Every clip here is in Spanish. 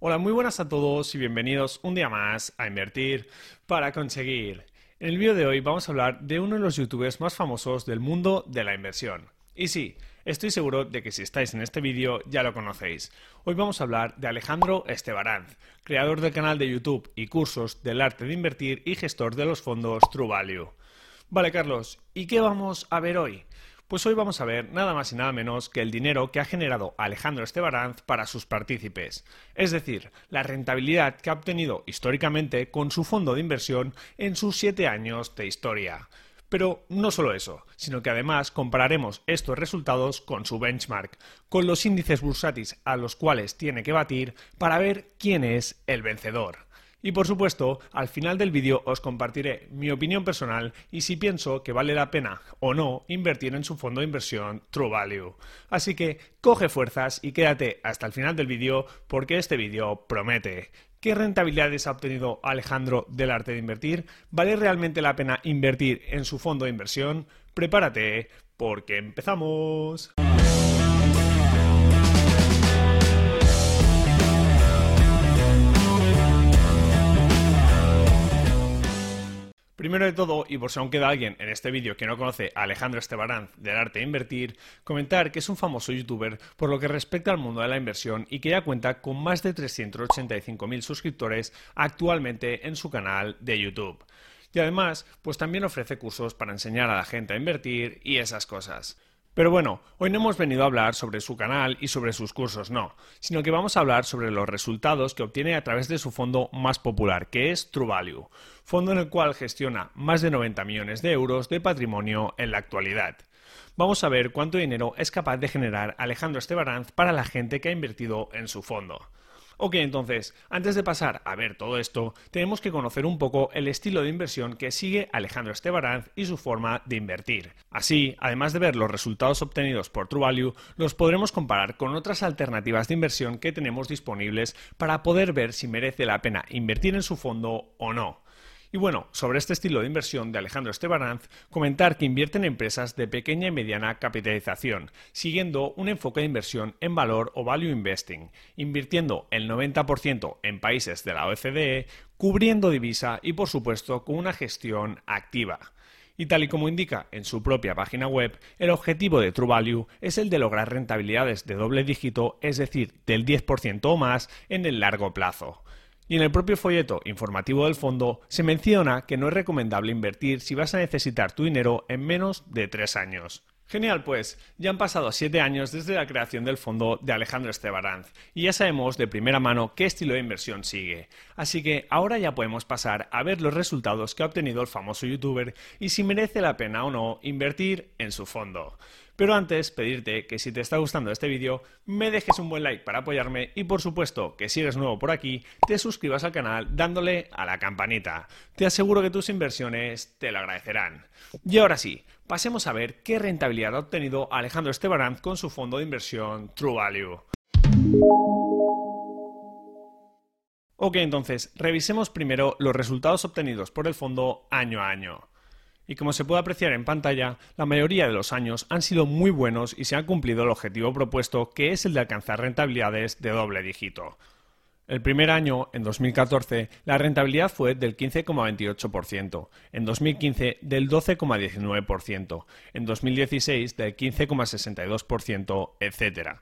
Hola, muy buenas a todos y bienvenidos un día más a Invertir para conseguir. En el vídeo de hoy vamos a hablar de uno de los youtubers más famosos del mundo de la inversión. Y sí, estoy seguro de que si estáis en este vídeo ya lo conocéis. Hoy vamos a hablar de Alejandro Estebaranz, creador del canal de YouTube y cursos del arte de invertir y gestor de los fondos True Value. Vale, Carlos, ¿y qué vamos a ver hoy? Pues hoy vamos a ver nada más y nada menos que el dinero que ha generado Alejandro Estebaranz para sus partícipes, es decir, la rentabilidad que ha obtenido históricamente con su fondo de inversión en sus siete años de historia. Pero no solo eso, sino que además compararemos estos resultados con su benchmark, con los índices bursátiles a los cuales tiene que batir para ver quién es el vencedor. Y por supuesto, al final del vídeo os compartiré mi opinión personal y si pienso que vale la pena o no invertir en su fondo de inversión True Value. Así que coge fuerzas y quédate hasta el final del vídeo porque este vídeo promete. ¿Qué rentabilidades ha obtenido Alejandro del arte de invertir? ¿Vale realmente la pena invertir en su fondo de inversión? Prepárate porque empezamos. Primero de todo, y por si aún queda alguien en este vídeo que no conoce a Alejandro Estebaranz del arte de invertir, comentar que es un famoso youtuber por lo que respecta al mundo de la inversión y que ya cuenta con más de 385.000 suscriptores actualmente en su canal de YouTube. Y además, pues también ofrece cursos para enseñar a la gente a invertir y esas cosas. Pero bueno, hoy no hemos venido a hablar sobre su canal y sobre sus cursos, no, sino que vamos a hablar sobre los resultados que obtiene a través de su fondo más popular, que es True Value, fondo en el cual gestiona más de 90 millones de euros de patrimonio en la actualidad. Vamos a ver cuánto dinero es capaz de generar Alejandro Estebaranz para la gente que ha invertido en su fondo. Ok, entonces, antes de pasar a ver todo esto, tenemos que conocer un poco el estilo de inversión que sigue Alejandro Estebaranz y su forma de invertir. Así, además de ver los resultados obtenidos por True Value, los podremos comparar con otras alternativas de inversión que tenemos disponibles para poder ver si merece la pena invertir en su fondo o no. Y bueno, sobre este estilo de inversión de Alejandro Estebaranz, comentar que invierte en empresas de pequeña y mediana capitalización, siguiendo un enfoque de inversión en valor o value investing, invirtiendo el 90% en países de la OCDE, cubriendo divisa y por supuesto con una gestión activa. Y tal y como indica en su propia página web, el objetivo de True Value es el de lograr rentabilidades de doble dígito, es decir, del 10% o más en el largo plazo. Y en el propio folleto informativo del fondo se menciona que no es recomendable invertir si vas a necesitar tu dinero en menos de tres años. Genial, pues ya han pasado siete años desde la creación del fondo de Alejandro Estebaranz y ya sabemos de primera mano qué estilo de inversión sigue. Así que ahora ya podemos pasar a ver los resultados que ha obtenido el famoso youtuber y si merece la pena o no invertir en su fondo. Pero antes, pedirte que si te está gustando este vídeo, me dejes un buen like para apoyarme y por supuesto que si eres nuevo por aquí, te suscribas al canal dándole a la campanita. Te aseguro que tus inversiones te lo agradecerán. Y ahora sí, pasemos a ver qué rentabilidad ha obtenido Alejandro Estebaranz con su fondo de inversión True Value. Ok, entonces, revisemos primero los resultados obtenidos por el fondo año a año y como se puede apreciar en pantalla, la mayoría de los años han sido muy buenos y se ha cumplido el objetivo propuesto, que es el de alcanzar rentabilidades de doble dígito. El primer año, en 2014, la rentabilidad fue del 15,28%, en 2015 del 12,19%, en 2016 del 15,62%, etc.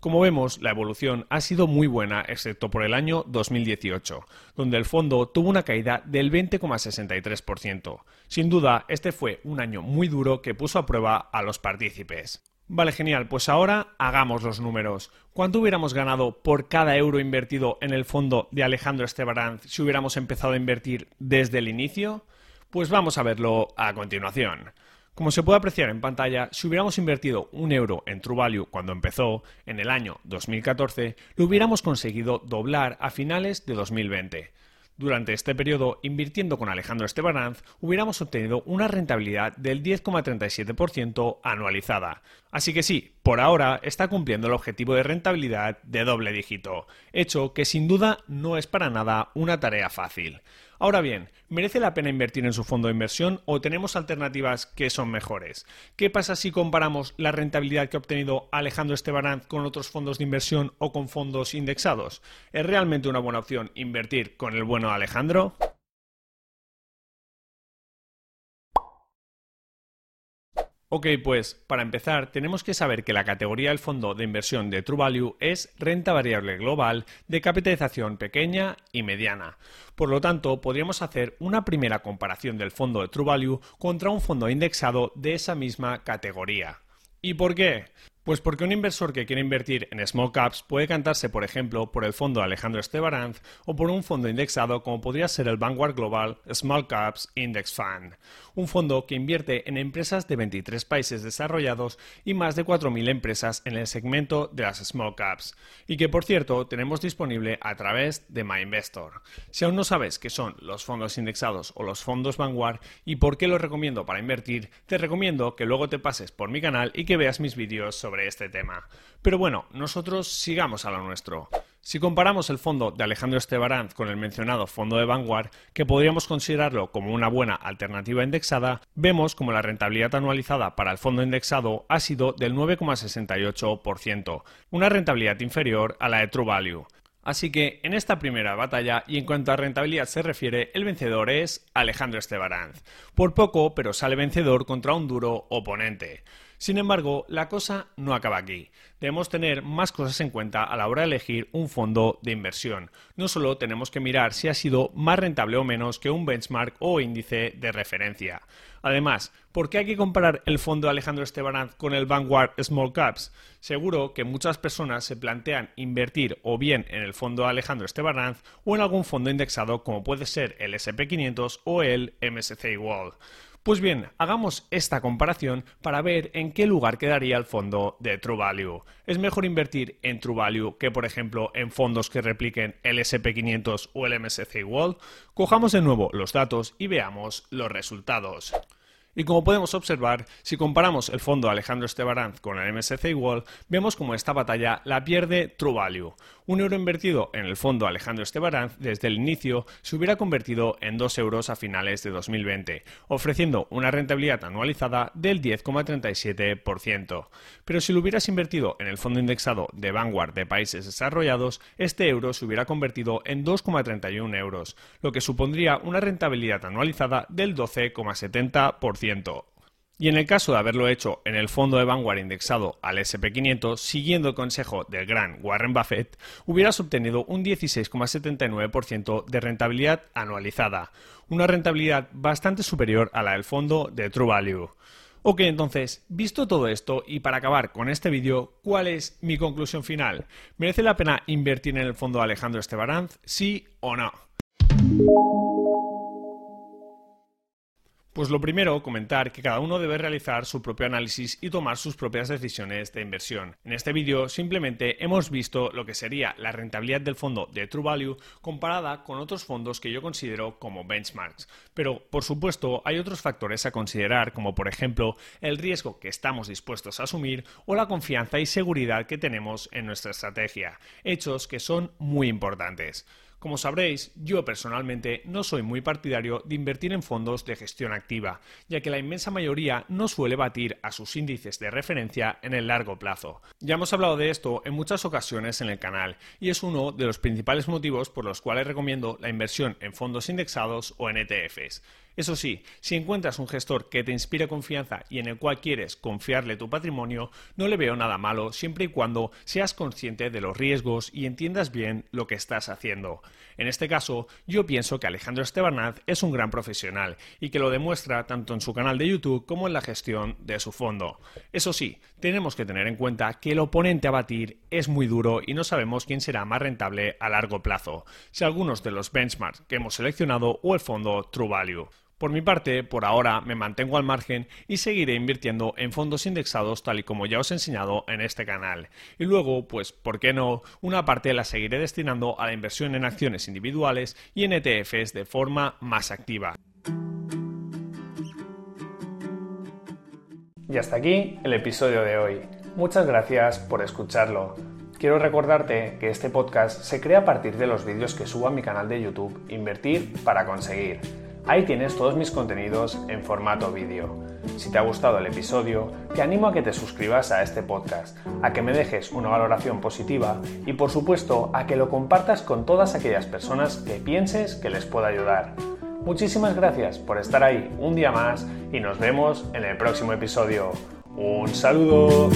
Como vemos, la evolución ha sido muy buena, excepto por el año 2018, donde el fondo tuvo una caída del 20,63%. Sin duda, este fue un año muy duro que puso a prueba a los partícipes. Vale, genial, pues ahora hagamos los números. ¿Cuánto hubiéramos ganado por cada euro invertido en el fondo de Alejandro Estebaranz si hubiéramos empezado a invertir desde el inicio? Pues vamos a verlo a continuación. Como se puede apreciar en pantalla, si hubiéramos invertido un euro en True Value cuando empezó, en el año 2014, lo hubiéramos conseguido doblar a finales de 2020. Durante este periodo, invirtiendo con Alejandro Estebananz, hubiéramos obtenido una rentabilidad del 10,37% anualizada. Así que sí, por ahora está cumpliendo el objetivo de rentabilidad de doble dígito, hecho que sin duda no es para nada una tarea fácil. Ahora bien, ¿merece la pena invertir en su fondo de inversión o tenemos alternativas que son mejores? ¿Qué pasa si comparamos la rentabilidad que ha obtenido Alejandro Estebaranz con otros fondos de inversión o con fondos indexados? ¿Es realmente una buena opción invertir con el bueno Alejandro? Ok, pues para empezar tenemos que saber que la categoría del fondo de inversión de True Value es renta variable global de capitalización pequeña y mediana. Por lo tanto, podríamos hacer una primera comparación del fondo de True Value contra un fondo indexado de esa misma categoría. ¿Y por qué? Pues porque un inversor que quiere invertir en small caps puede cantarse, por ejemplo, por el fondo Alejandro Estebaranz o por un fondo indexado como podría ser el Vanguard Global Small Caps Index Fund, un fondo que invierte en empresas de 23 países desarrollados y más de 4.000 empresas en el segmento de las small caps, y que por cierto tenemos disponible a través de MyInvestor. Si aún no sabes qué son los fondos indexados o los fondos Vanguard y por qué los recomiendo para invertir, te recomiendo que luego te pases por mi canal y que veas mis vídeos sobre este tema. Pero bueno, nosotros sigamos a lo nuestro. Si comparamos el fondo de Alejandro Estebaranz con el mencionado fondo de Vanguard, que podríamos considerarlo como una buena alternativa indexada, vemos como la rentabilidad anualizada para el fondo indexado ha sido del 9,68%, una rentabilidad inferior a la de True Value. Así que en esta primera batalla, y en cuanto a rentabilidad se refiere, el vencedor es Alejandro Estebaranz. Por poco, pero sale vencedor contra un duro oponente. Sin embargo, la cosa no acaba aquí. Debemos tener más cosas en cuenta a la hora de elegir un fondo de inversión. No solo tenemos que mirar si ha sido más rentable o menos que un benchmark o índice de referencia. Además, ¿por qué hay que comparar el fondo de Alejandro Estebanaz con el Vanguard Small Caps? Seguro que muchas personas se plantean invertir o bien en el fondo de Alejandro Estebanaz o en algún fondo indexado como puede ser el SP500 o el MSCI World. Pues bien, hagamos esta comparación para ver en qué lugar quedaría el fondo de True Value. ¿Es mejor invertir en True Value que, por ejemplo, en fondos que repliquen el SP500 o el MSCI World? Cojamos de nuevo los datos y veamos los resultados. Y como podemos observar, si comparamos el fondo Alejandro Estebaranz con el MSCI World, vemos como esta batalla la pierde True Value. Un euro invertido en el fondo Alejandro Estebaranz desde el inicio se hubiera convertido en 2 euros a finales de 2020, ofreciendo una rentabilidad anualizada del 10,37%. Pero si lo hubieras invertido en el fondo indexado de Vanguard de países desarrollados, este euro se hubiera convertido en 2,31 euros, lo que supondría una rentabilidad anualizada del 12,70%. Y en el caso de haberlo hecho en el fondo de Vanguard indexado al SP500, siguiendo el consejo del gran Warren Buffett, hubieras obtenido un 16,79% de rentabilidad anualizada, una rentabilidad bastante superior a la del fondo de True Value. Ok, entonces, visto todo esto y para acabar con este vídeo, ¿cuál es mi conclusión final? ¿Merece la pena invertir en el fondo de Alejandro Estebaranz? ¿Sí o no? Pues lo primero, comentar que cada uno debe realizar su propio análisis y tomar sus propias decisiones de inversión. En este vídeo simplemente hemos visto lo que sería la rentabilidad del fondo de True Value comparada con otros fondos que yo considero como benchmarks. Pero, por supuesto, hay otros factores a considerar, como por ejemplo el riesgo que estamos dispuestos a asumir o la confianza y seguridad que tenemos en nuestra estrategia, hechos que son muy importantes. Como sabréis, yo personalmente no soy muy partidario de invertir en fondos de gestión activa, ya que la inmensa mayoría no suele batir a sus índices de referencia en el largo plazo. Ya hemos hablado de esto en muchas ocasiones en el canal, y es uno de los principales motivos por los cuales recomiendo la inversión en fondos indexados o en ETFs. Eso sí, si encuentras un gestor que te inspire confianza y en el cual quieres confiarle tu patrimonio, no le veo nada malo siempre y cuando seas consciente de los riesgos y entiendas bien lo que estás haciendo. En este caso, yo pienso que Alejandro Estebanaz es un gran profesional y que lo demuestra tanto en su canal de YouTube como en la gestión de su fondo. Eso sí, tenemos que tener en cuenta que el oponente a batir es muy duro y no sabemos quién será más rentable a largo plazo, si algunos de los benchmarks que hemos seleccionado o el fondo True Value. Por mi parte, por ahora me mantengo al margen y seguiré invirtiendo en fondos indexados tal y como ya os he enseñado en este canal. Y luego, pues, ¿por qué no? Una parte la seguiré destinando a la inversión en acciones individuales y en ETFs de forma más activa. Y hasta aquí el episodio de hoy. Muchas gracias por escucharlo. Quiero recordarte que este podcast se crea a partir de los vídeos que subo a mi canal de YouTube Invertir para conseguir. Ahí tienes todos mis contenidos en formato vídeo. Si te ha gustado el episodio, te animo a que te suscribas a este podcast, a que me dejes una valoración positiva y por supuesto a que lo compartas con todas aquellas personas que pienses que les pueda ayudar. Muchísimas gracias por estar ahí un día más y nos vemos en el próximo episodio. Un saludo.